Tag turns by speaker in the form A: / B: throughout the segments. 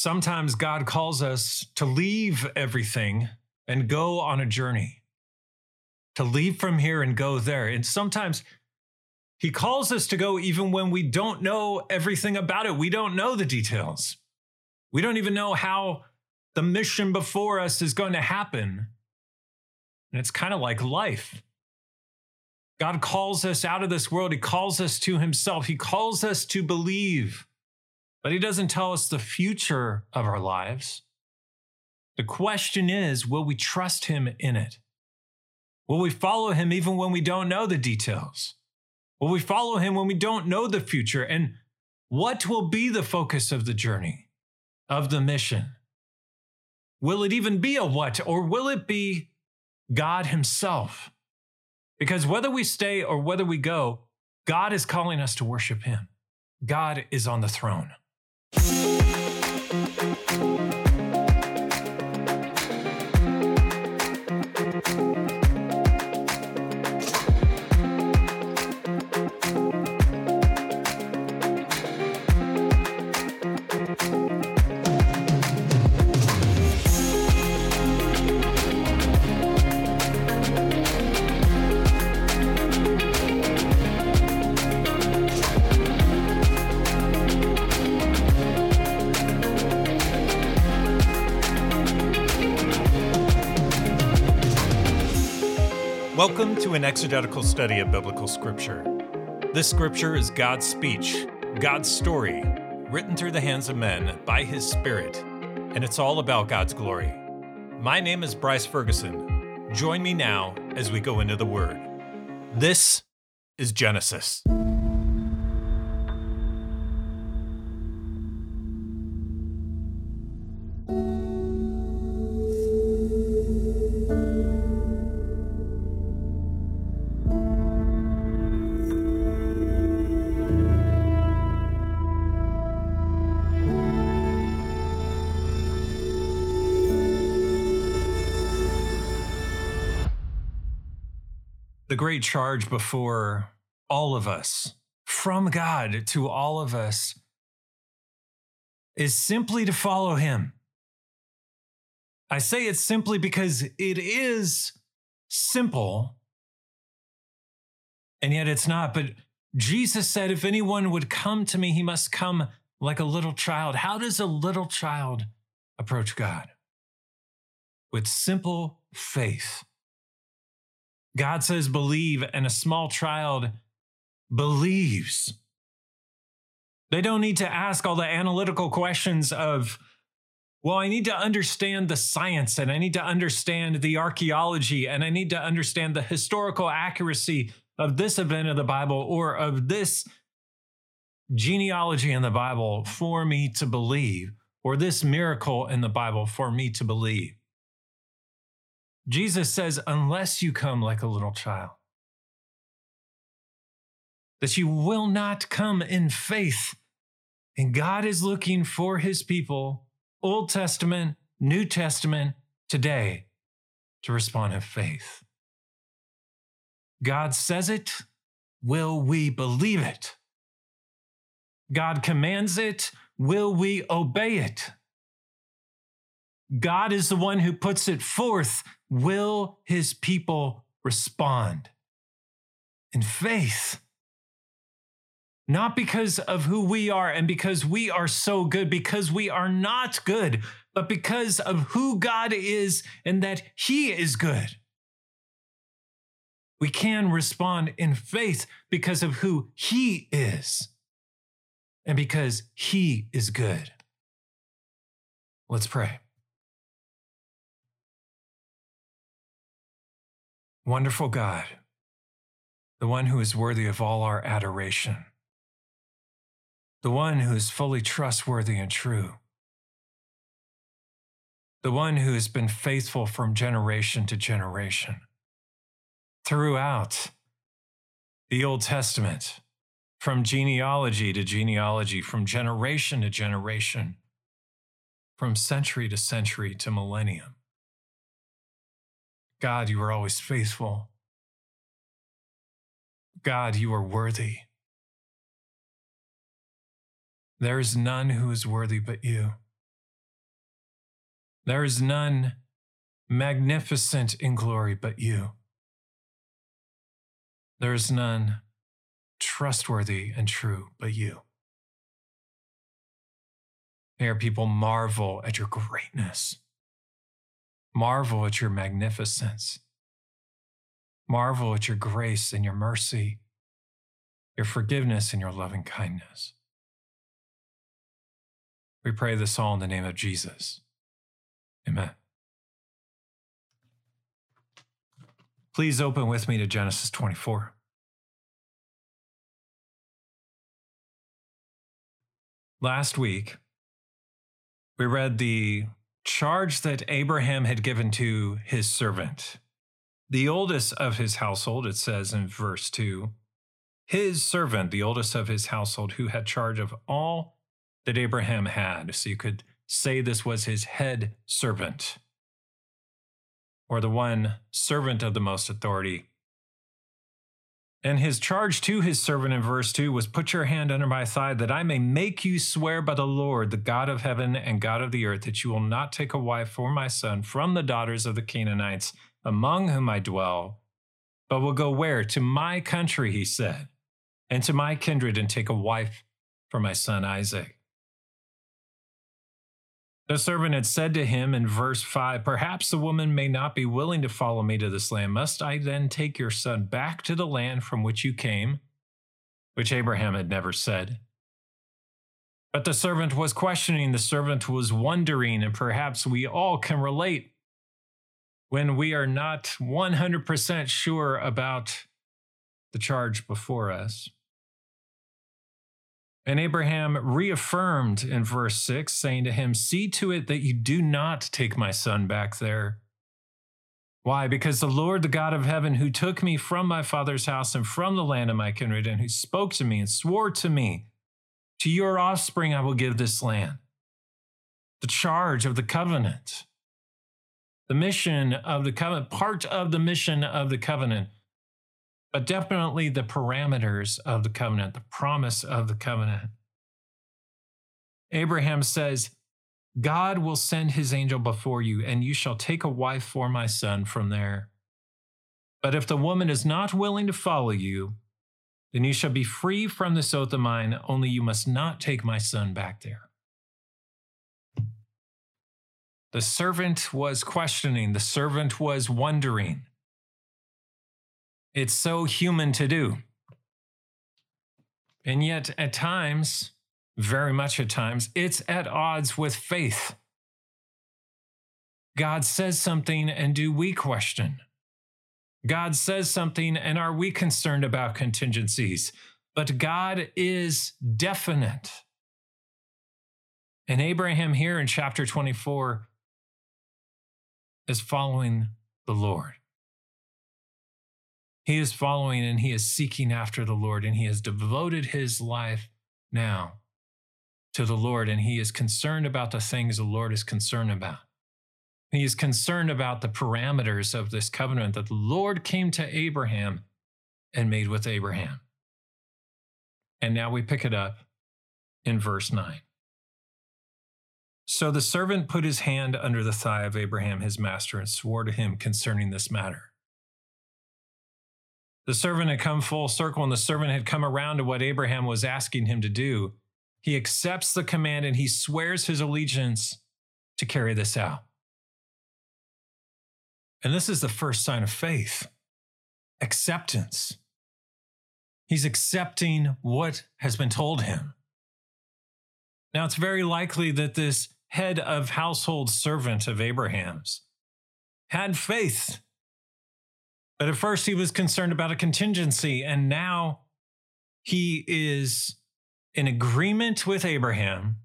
A: Sometimes God calls us to leave everything and go on a journey, to leave from here and go there. And sometimes He calls us to go even when we don't know everything about it. We don't know the details. We don't even know how the mission before us is going to happen. And it's kind of like life. God calls us out of this world. He calls us to Himself. He calls us to believe, but He doesn't tell us the future of our lives. The question is will we trust Him in it? Will we follow Him even when we don't know the details? Will we follow Him when we don't know the future? And what will be the focus of the journey, of the mission? Will it even be a what, or will it be God Himself? Because whether we stay or whether we go, God is calling us to worship Him. God is on the throne you Welcome to an exegetical study of biblical scripture. This scripture is God's speech, God's story, written through the hands of men by His Spirit, and it's all about God's glory. My name is Bryce Ferguson. Join me now as we go into the Word. This is Genesis. The great charge before all of us, from God to all of us, is simply to follow Him. I say it simply because it is simple, and yet it's not. But Jesus said, If anyone would come to me, he must come like a little child. How does a little child approach God? With simple faith. God says believe, and a small child believes. They don't need to ask all the analytical questions of, well, I need to understand the science and I need to understand the archaeology and I need to understand the historical accuracy of this event of the Bible or of this genealogy in the Bible for me to believe, or this miracle in the Bible for me to believe. Jesus says, unless you come like a little child, that you will not come in faith. And God is looking for his people, Old Testament, New Testament, today, to respond in faith. God says it, will we believe it? God commands it, will we obey it? God is the one who puts it forth. Will his people respond in faith? Not because of who we are and because we are so good, because we are not good, but because of who God is and that he is good. We can respond in faith because of who he is and because he is good. Let's pray. Wonderful God, the one who is worthy of all our adoration, the one who is fully trustworthy and true, the one who has been faithful from generation to generation. Throughout the Old Testament, from genealogy to genealogy, from generation to generation, from century to century to millennium. God, you are always faithful. God, you are worthy. There is none who is worthy but you. There is none magnificent in glory but you. There is none trustworthy and true but you. May our people marvel at your greatness, marvel at your magnificence, marvel at your grace and your mercy, your forgiveness and your loving kindness. We pray this all in the name of Jesus. Amen. Please open with me to Genesis 24. Last week, we read the charge that Abraham had given to his servant, the oldest of his household, it says in verse 2, his servant, the oldest of his household, who had charge of all that Abraham had. So you could say this was his head servant, or the one servant of the most authority and his charge to his servant in verse 2 was Put your hand under my thigh, that I may make you swear by the Lord, the God of heaven and God of the earth, that you will not take a wife for my son from the daughters of the Canaanites, among whom I dwell, but will go where? To my country, he said, and to my kindred, and take a wife for my son Isaac. The servant had said to him in verse 5 Perhaps the woman may not be willing to follow me to this land. Must I then take your son back to the land from which you came? Which Abraham had never said. But the servant was questioning, the servant was wondering, and perhaps we all can relate when we are not 100% sure about the charge before us. And Abraham reaffirmed in verse 6, saying to him, See to it that you do not take my son back there. Why? Because the Lord, the God of heaven, who took me from my father's house and from the land of my kindred, and who spoke to me and swore to me, To your offspring I will give this land. The charge of the covenant, the mission of the covenant, part of the mission of the covenant but definitely the parameters of the covenant, the promise of the covenant. Abraham says, God will send his angel before you, and you shall take a wife for my son from there. But if the woman is not willing to follow you, then you shall be free from this oath of mine, only you must not take my son back there. The servant was questioning, the servant was wondering. It's so human to do. And yet, at times, very much at times, it's at odds with faith. God says something, and do we question? God says something, and are we concerned about contingencies? But God is definite. And Abraham here in chapter 24 is following the Lord. He is following and he is seeking after the Lord, and he has devoted his life now to the Lord, and he is concerned about the things the Lord is concerned about. He is concerned about the parameters of this covenant that the Lord came to Abraham and made with Abraham. And now we pick it up in verse 9. So the servant put his hand under the thigh of Abraham, his master, and swore to him concerning this matter. The servant had come full circle and the servant had come around to what Abraham was asking him to do. He accepts the command and he swears his allegiance to carry this out. And this is the first sign of faith acceptance. He's accepting what has been told him. Now, it's very likely that this head of household servant of Abraham's had faith but at first, he was concerned about a contingency, and now he is in agreement with Abraham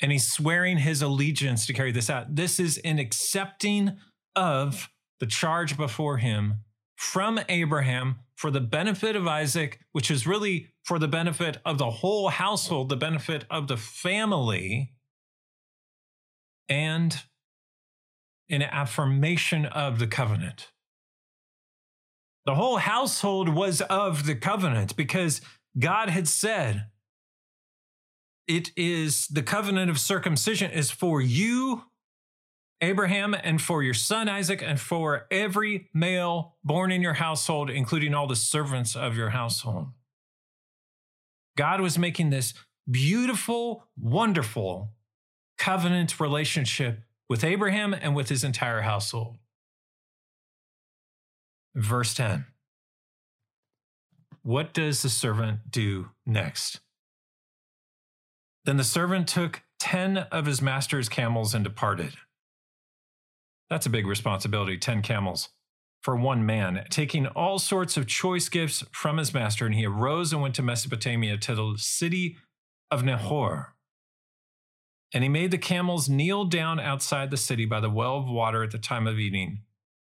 A: and he's swearing his allegiance to carry this out. This is an accepting of the charge before him from Abraham for the benefit of Isaac, which is really for the benefit of the whole household, the benefit of the family, and an affirmation of the covenant. The whole household was of the covenant because God had said, it is the covenant of circumcision is for you Abraham and for your son Isaac and for every male born in your household, including all the servants of your household. God was making this beautiful, wonderful covenant relationship with Abraham and with his entire household. Verse 10 What does the servant do next? Then the servant took 10 of his master's camels and departed. That's a big responsibility 10 camels for one man, taking all sorts of choice gifts from his master. And he arose and went to Mesopotamia to the city of Nahor. And he made the camels kneel down outside the city by the well of water at the time of evening,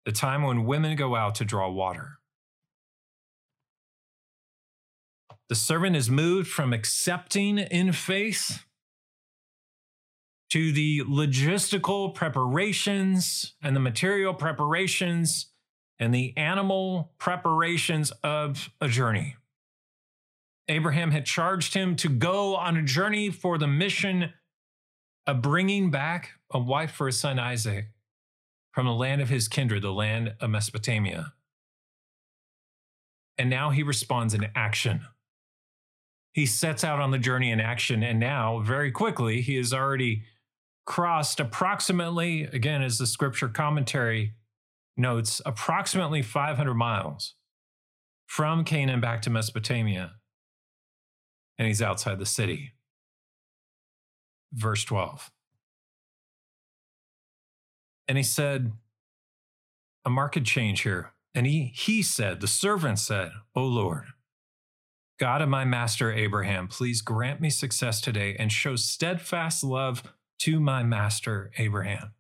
A: the time when women go out to draw water. The servant is moved from accepting in faith to the logistical preparations and the material preparations and the animal preparations of a journey. Abraham had charged him to go on a journey for the mission of bringing back a wife for his son Isaac from the land of his kindred, the land of Mesopotamia. And now he responds in action. He sets out on the journey in action, and now, very quickly, he has already crossed approximately, again, as the scripture commentary notes, approximately 500 miles from Canaan back to Mesopotamia. And he's outside the city. Verse 12. And he said, A marked change here. And he, he said, the servant said, O Lord, God of my master Abraham, please grant me success today and show steadfast love to my master Abraham.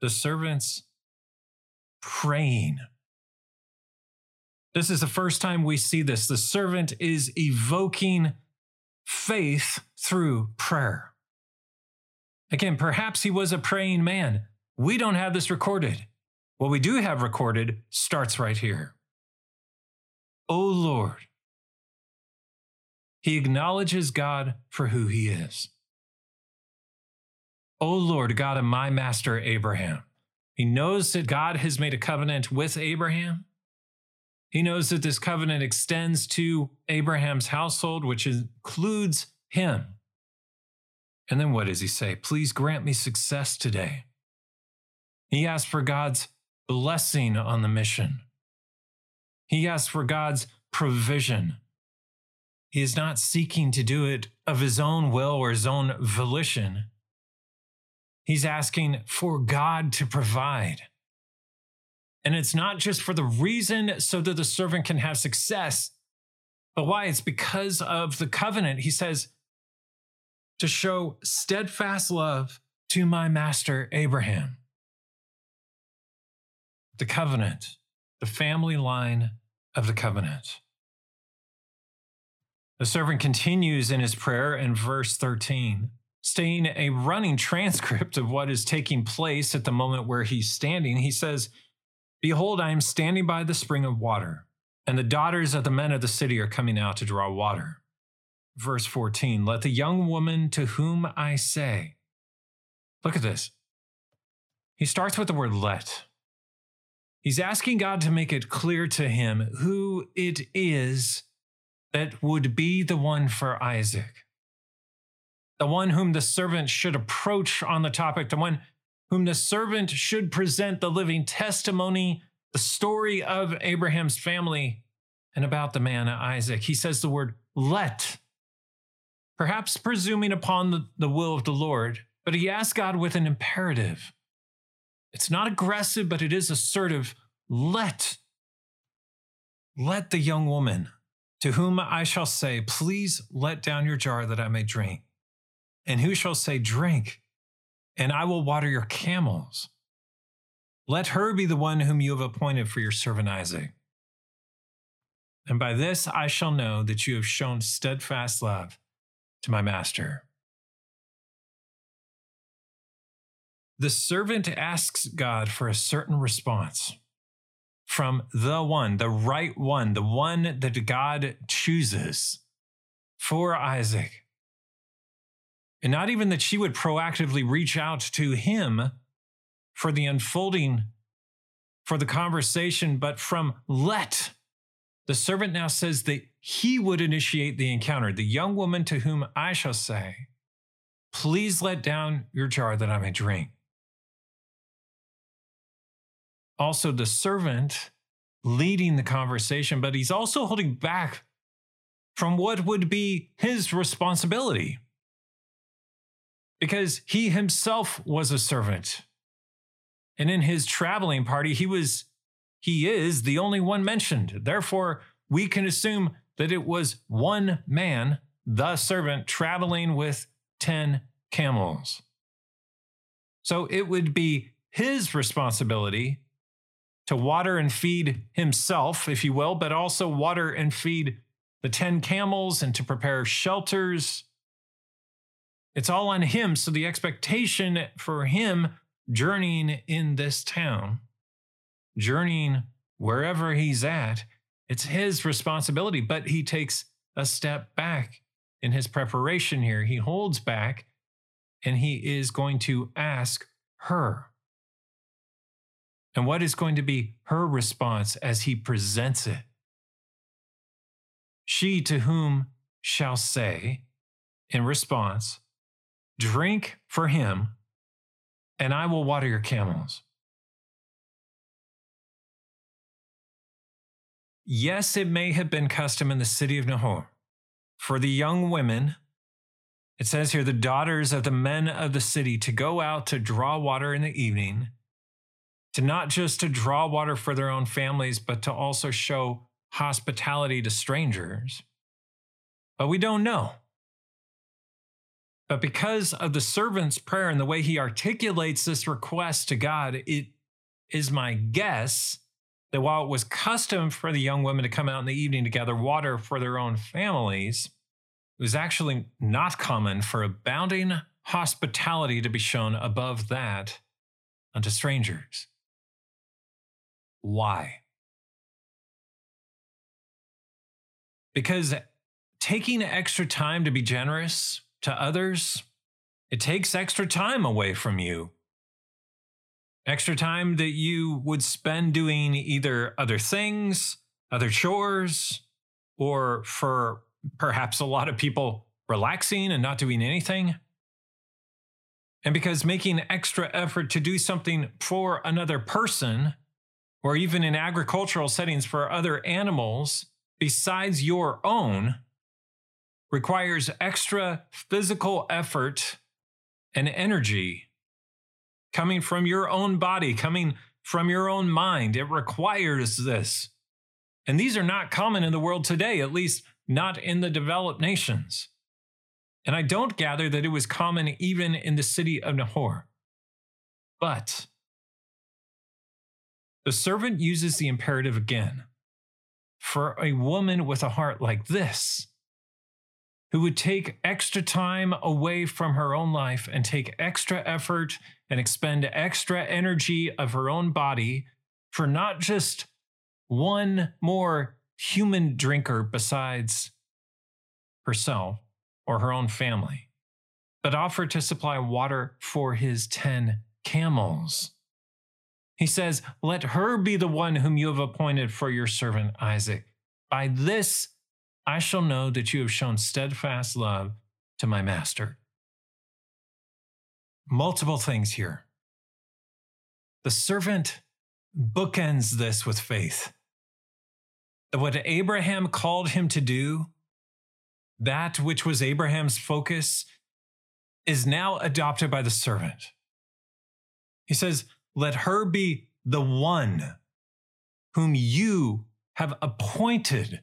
A: The servants praying. This is the first time we see this. The servant is evoking faith through prayer. Again, perhaps he was a praying man. We don't have this recorded. What we do have recorded starts right here. O Lord, he acknowledges God for who he is. O Lord, God of my master Abraham. He knows that God has made a covenant with Abraham. He knows that this covenant extends to Abraham's household, which includes him. And then what does he say? Please grant me success today. He asks for God's blessing on the mission. He asks for God's provision. He is not seeking to do it of his own will or his own volition. He's asking for God to provide. And it's not just for the reason so that the servant can have success, but why? It's because of the covenant. He says, to show steadfast love to my master Abraham. The covenant, the family line of the covenant. The servant continues in his prayer in verse 13, stating a running transcript of what is taking place at the moment where he's standing. He says, Behold, I am standing by the spring of water, and the daughters of the men of the city are coming out to draw water. Verse 14, let the young woman to whom I say, look at this. He starts with the word let. He's asking God to make it clear to him who it is that would be the one for Isaac, the one whom the servant should approach on the topic, the one whom the servant should present the living testimony, the story of Abraham's family, and about the man Isaac. He says the word let, perhaps presuming upon the, the will of the Lord, but he asks God with an imperative. It's not aggressive, but it is assertive. Let, let the young woman to whom I shall say, Please let down your jar that I may drink. And who shall say, Drink, and I will water your camels. Let her be the one whom you have appointed for your servant Isaac. And by this I shall know that you have shown steadfast love to my master. The servant asks God for a certain response from the one, the right one, the one that God chooses for Isaac. And not even that she would proactively reach out to him for the unfolding, for the conversation, but from let. The servant now says that he would initiate the encounter. The young woman to whom I shall say, Please let down your jar that I may drink. Also, the servant leading the conversation, but he's also holding back from what would be his responsibility because he himself was a servant. And in his traveling party, he was he is the only one mentioned. Therefore, we can assume that it was one man, the servant, traveling with 10 camels. So it would be his responsibility to water and feed himself, if you will, but also water and feed the 10 camels and to prepare shelters it's all on him. So the expectation for him journeying in this town, journeying wherever he's at, it's his responsibility. But he takes a step back in his preparation here. He holds back and he is going to ask her. And what is going to be her response as he presents it? She to whom shall say, in response, Drink for him, and I will water your camels. Yes, it may have been custom in the city of Nahor for the young women, it says here, the daughters of the men of the city to go out to draw water in the evening, to not just to draw water for their own families, but to also show hospitality to strangers. But we don't know. But because of the servant's prayer and the way he articulates this request to God, it is my guess that while it was custom for the young women to come out in the evening to gather water for their own families, it was actually not common for abounding hospitality to be shown above that unto strangers. Why? Because taking extra time to be generous to others, it takes extra time away from you. Extra time that you would spend doing either other things, other chores, or for perhaps a lot of people relaxing and not doing anything. And because making extra effort to do something for another person, or even in agricultural settings for other animals besides your own, requires extra physical effort and energy coming from your own body, coming from your own mind. It requires this. And these are not common in the world today, at least not in the developed nations. And I don't gather that it was common even in the city of Nahor. But the servant uses the imperative again. For a woman with a heart like this, who would take extra time away from her own life and take extra effort and expend extra energy of her own body for not just one more human drinker besides herself or her own family, but offered to supply water for his 10 camels. He says, Let her be the one whom you have appointed for your servant Isaac. By this I shall know that you have shown steadfast love to my master. Multiple things here. The servant bookends this with faith. That what Abraham called him to do, that which was Abraham's focus, is now adopted by the servant. He says, Let her be the one whom you have appointed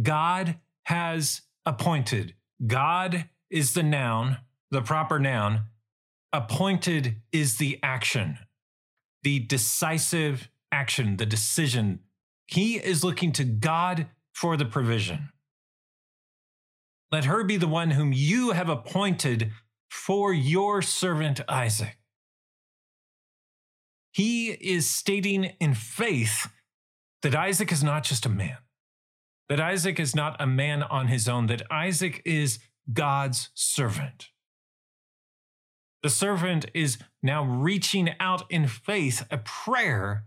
A: God has appointed. God is the noun, the proper noun. Appointed is the action, the decisive action, the decision. He is looking to God for the provision. Let her be the one whom you have appointed for your servant Isaac. He is stating in faith that Isaac is not just a man that Isaac is not a man on his own, that Isaac is God's servant. The servant is now reaching out in faith, a prayer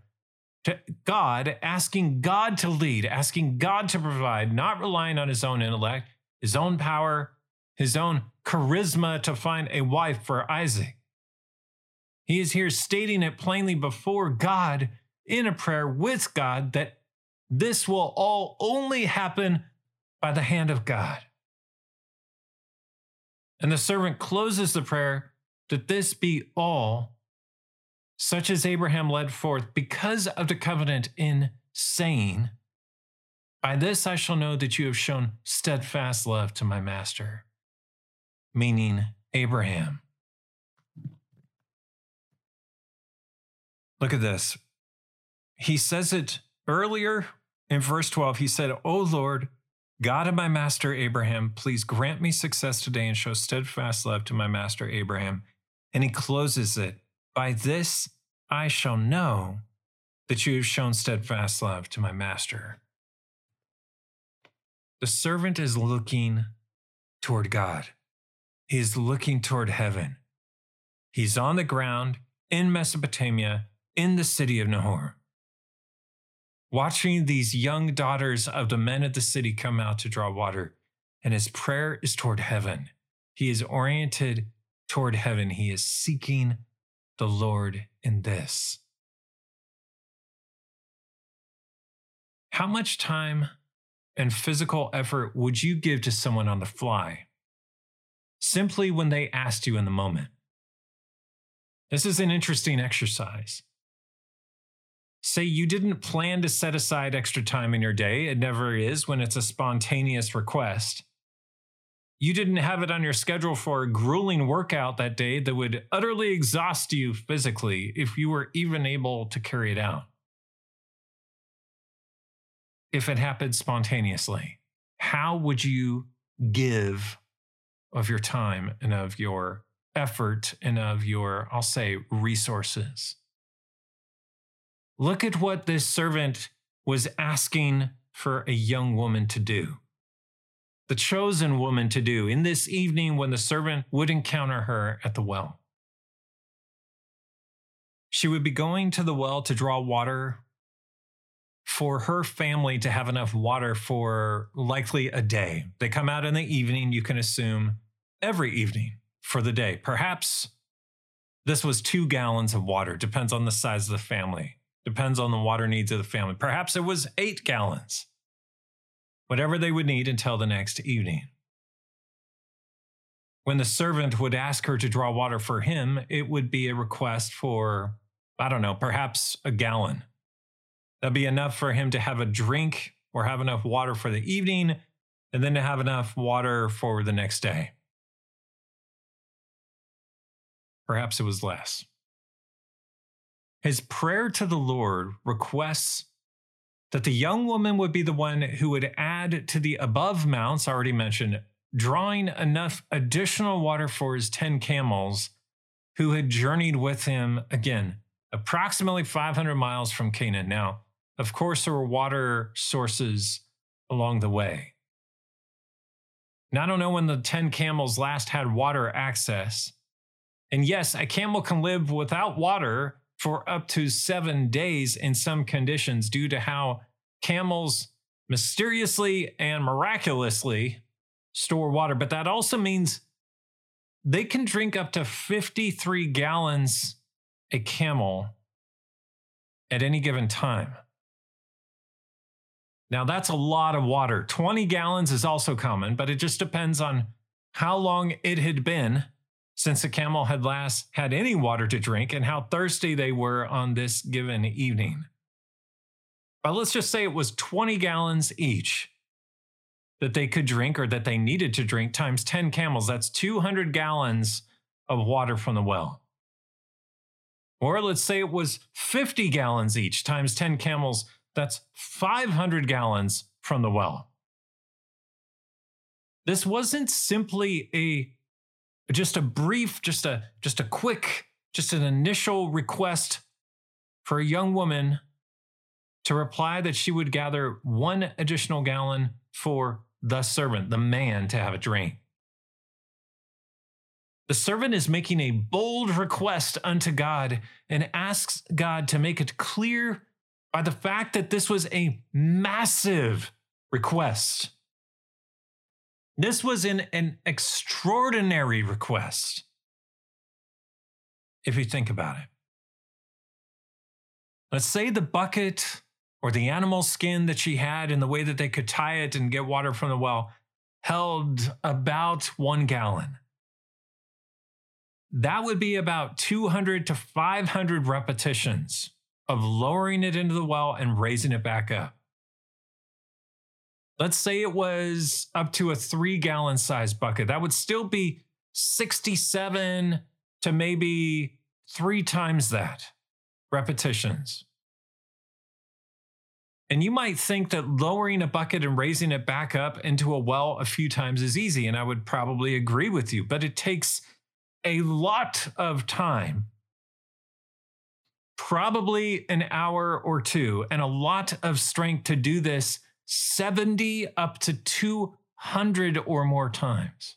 A: to God, asking God to lead, asking God to provide, not relying on his own intellect, his own power, his own charisma to find a wife for Isaac. He is here stating it plainly before God in a prayer with God that this will all only happen by the hand of God. And the servant closes the prayer that this be all, such as Abraham led forth, because of the covenant in saying, By this I shall know that you have shown steadfast love to my master, meaning Abraham. Look at this. He says it earlier in verse 12. He said, O Lord, God of my master Abraham, please grant me success today and show steadfast love to my master Abraham. And he closes it By this I shall know that you have shown steadfast love to my master. The servant is looking toward God, he is looking toward heaven. He's on the ground in Mesopotamia, in the city of Nahor watching these young daughters of the men of the city come out to draw water. And his prayer is toward heaven. He is oriented toward heaven. He is seeking the Lord in this. How much time and physical effort would you give to someone on the fly simply when they asked you in the moment? This is an interesting exercise. Say you didn't plan to set aside extra time in your day, it never is when it's a spontaneous request. You didn't have it on your schedule for a grueling workout that day that would utterly exhaust you physically if you were even able to carry it out. If it happened spontaneously, how would you give of your time and of your effort and of your, I'll say, resources? Look at what this servant was asking for a young woman to do. The chosen woman to do in this evening when the servant would encounter her at the well. She would be going to the well to draw water for her family to have enough water for likely a day. They come out in the evening, you can assume, every evening for the day. Perhaps this was two gallons of water, depends on the size of the family. Depends on the water needs of the family. Perhaps it was eight gallons, whatever they would need until the next evening. When the servant would ask her to draw water for him, it would be a request for, I don't know, perhaps a gallon. That'd be enough for him to have a drink or have enough water for the evening, and then to have enough water for the next day. Perhaps it was less. His prayer to the Lord requests that the young woman would be the one who would add to the above mounts already mentioned, drawing enough additional water for his 10 camels who had journeyed with him again, approximately 500 miles from Canaan. Now, of course, there were water sources along the way. Now, I don't know when the 10 camels last had water access. And yes, a camel can live without water for up to seven days in some conditions due to how camels mysteriously and miraculously store water. But that also means they can drink up to 53 gallons a camel at any given time. Now, that's a lot of water. 20 gallons is also common, but it just depends on how long it had been since the camel had last had any water to drink and how thirsty they were on this given evening. But let's just say it was 20 gallons each that they could drink or that they needed to drink times 10 camels. That's 200 gallons of water from the well. Or let's say it was 50 gallons each times 10 camels. That's 500 gallons from the well. This wasn't simply a just a brief, just a just a quick, just an initial request for a young woman to reply that she would gather one additional gallon for the servant, the man, to have a drink. The servant is making a bold request unto God and asks God to make it clear by the fact that this was a massive request. This was an, an extraordinary request, if you think about it. Let's say the bucket or the animal skin that she had and the way that they could tie it and get water from the well held about one gallon. That would be about 200 to 500 repetitions of lowering it into the well and raising it back up. Let's say it was up to a three gallon size bucket. That would still be 67 to maybe three times that repetitions. And you might think that lowering a bucket and raising it back up into a well a few times is easy. And I would probably agree with you, but it takes a lot of time probably an hour or two and a lot of strength to do this 70 up to 200 or more times.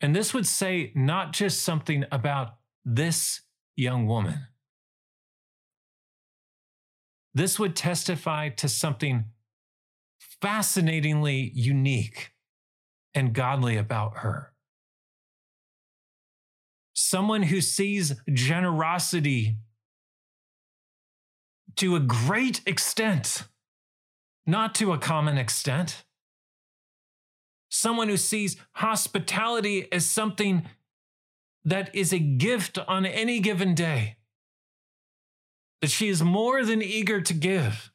A: And this would say not just something about this young woman, this would testify to something fascinatingly unique and godly about her. Someone who sees generosity to a great extent, not to a common extent. Someone who sees hospitality as something that is a gift on any given day that she is more than eager to give.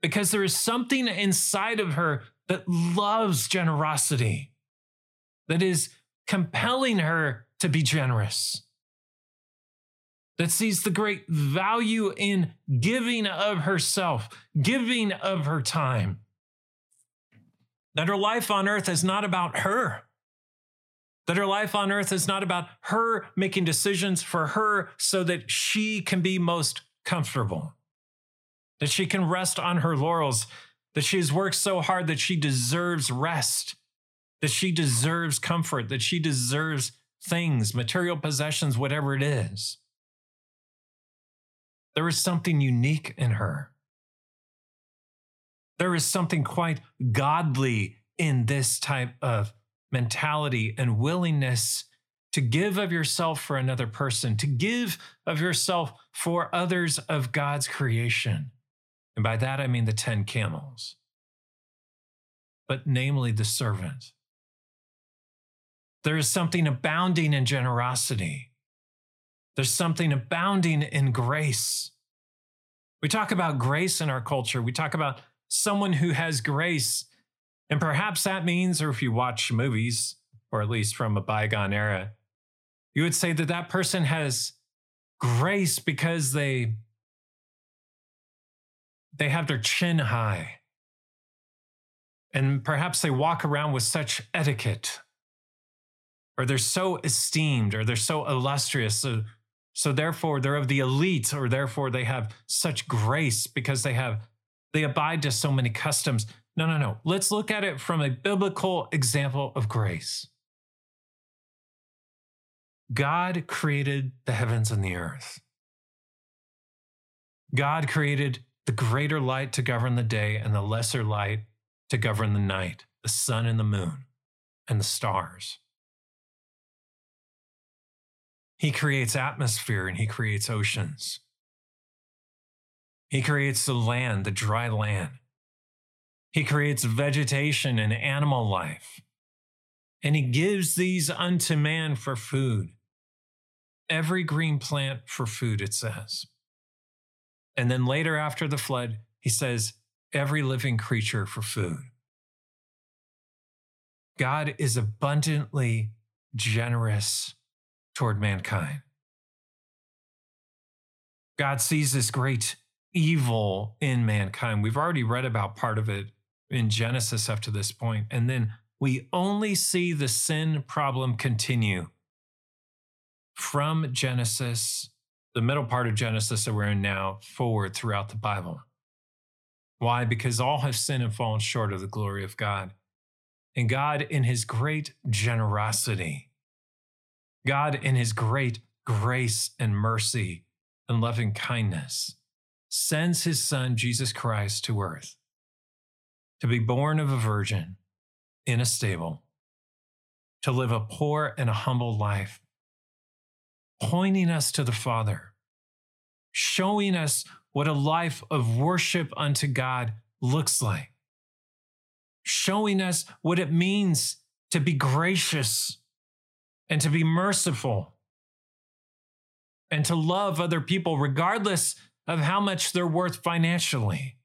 A: Because there is something inside of her that loves generosity, that is compelling her to be generous, that sees the great value in giving of herself, giving of her time. That her life on earth is not about her, that her life on earth is not about her making decisions for her so that she can be most comfortable, that she can rest on her laurels, that she has worked so hard that she deserves rest, that she deserves comfort, that she deserves things, material possessions, whatever it is. There is something unique in her. There is something quite godly in this type of mentality and willingness to give of yourself for another person, to give of yourself for others of God's creation. And by that I mean the 10 camels, but namely the servant. There is something abounding in generosity. There's something abounding in grace. We talk about grace in our culture. We talk about someone who has grace and perhaps that means, or if you watch movies, or at least from a bygone era, you would say that that person has grace because they they have their chin high. And perhaps they walk around with such etiquette, or they're so esteemed, or they're so illustrious. So, so therefore, they're of the elite, or therefore they have such grace because they have they abide to so many customs. No, no, no. Let's look at it from a biblical example of grace. God created the heavens and the earth. God created the greater light to govern the day and the lesser light to govern the night, the sun and the moon and the stars. He creates atmosphere and he creates oceans. He creates the land, the dry land. He creates vegetation and animal life. And he gives these unto man for food. Every green plant for food, it says. And then later after the flood, he says, every living creature for food. God is abundantly generous toward mankind. God sees this great evil in mankind. We've already read about part of it in Genesis up to this point, and then we only see the sin problem continue from Genesis, the middle part of Genesis that we're in now, forward throughout the Bible. Why? Because all have sinned and fallen short of the glory of God. And God, in his great generosity, God, in his great grace and mercy and loving kindness, sends his son, Jesus Christ, to earth to be born of a virgin in a stable, to live a poor and a humble life, pointing us to the Father, showing us what a life of worship unto God looks like, showing us what it means to be gracious and to be merciful and to love other people regardless of how much they're worth financially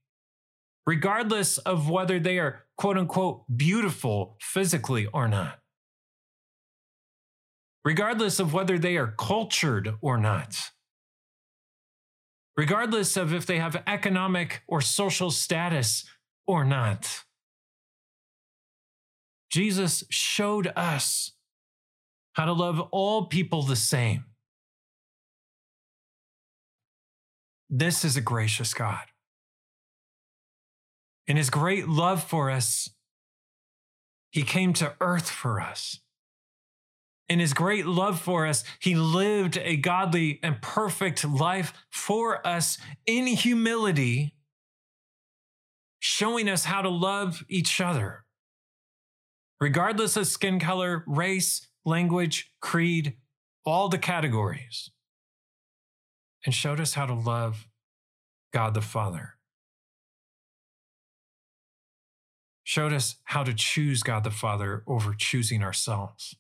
A: regardless of whether they are quote unquote beautiful physically or not, regardless of whether they are cultured or not, regardless of if they have economic or social status or not. Jesus showed us how to love all people the same. This is a gracious God. In his great love for us, he came to earth for us. In his great love for us, he lived a godly and perfect life for us in humility, showing us how to love each other, regardless of skin color, race, language, creed, all the categories, and showed us how to love God the Father. showed us how to choose God the Father over choosing ourselves,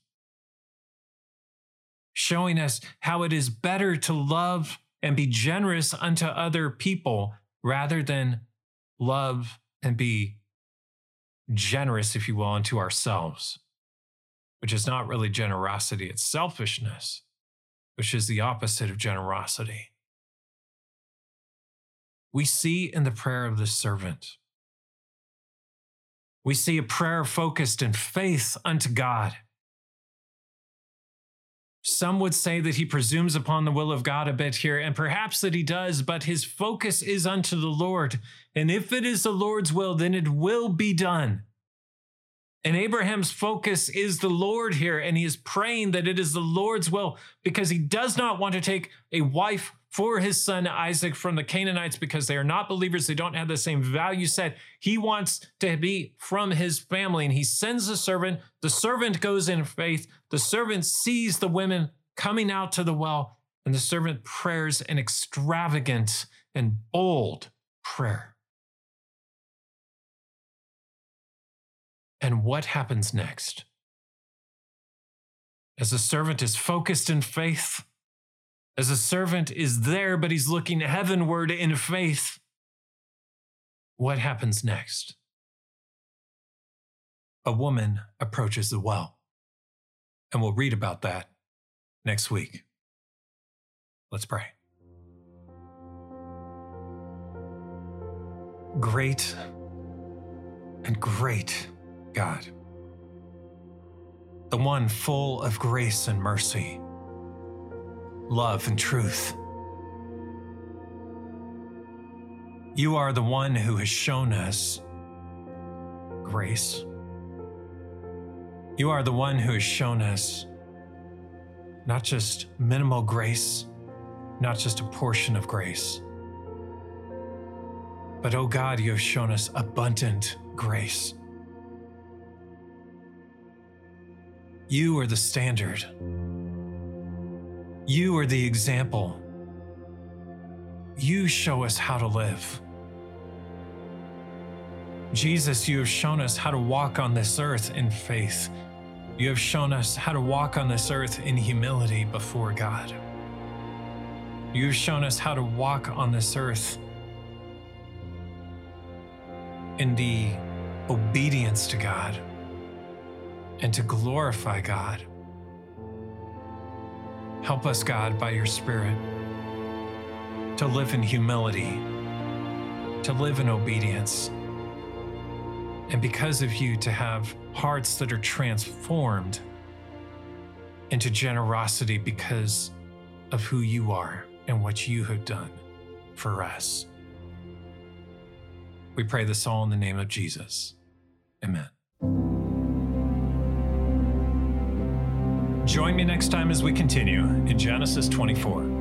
A: showing us how it is better to love and be generous unto other people rather than love and be generous, if you will, unto ourselves, which is not really generosity, it's selfishness, which is the opposite of generosity. We see in the prayer of the servant we see a prayer focused in faith unto God. Some would say that he presumes upon the will of God a bit here, and perhaps that he does, but his focus is unto the Lord. And if it is the Lord's will, then it will be done. And Abraham's focus is the Lord here, and he is praying that it is the Lord's will because he does not want to take a wife for his son Isaac from the Canaanites because they are not believers. They don't have the same value set. He wants to be from his family and he sends a servant. The servant goes in faith. The servant sees the women coming out to the well and the servant prays an extravagant and bold prayer. And what happens next? As a servant is focused in faith, as a servant is there, but he's looking heavenward in faith. What happens next? A woman approaches the well. And we'll read about that next week. Let's pray. Great and great God, the one full of grace and mercy love, and truth. You are the one who has shown us grace. You are the one who has shown us not just minimal grace, not just a portion of grace, but, oh God, you have shown us abundant grace. You are the standard. You are the example. You show us how to live. Jesus, you have shown us how to walk on this earth in faith. You have shown us how to walk on this earth in humility before God. You have shown us how to walk on this earth in the obedience to God and to glorify God. Help us, God, by your Spirit, to live in humility, to live in obedience, and because of you, to have hearts that are transformed into generosity because of who you are and what you have done for us. We pray this all in the name of Jesus. Amen. Join me next time as we continue in Genesis 24.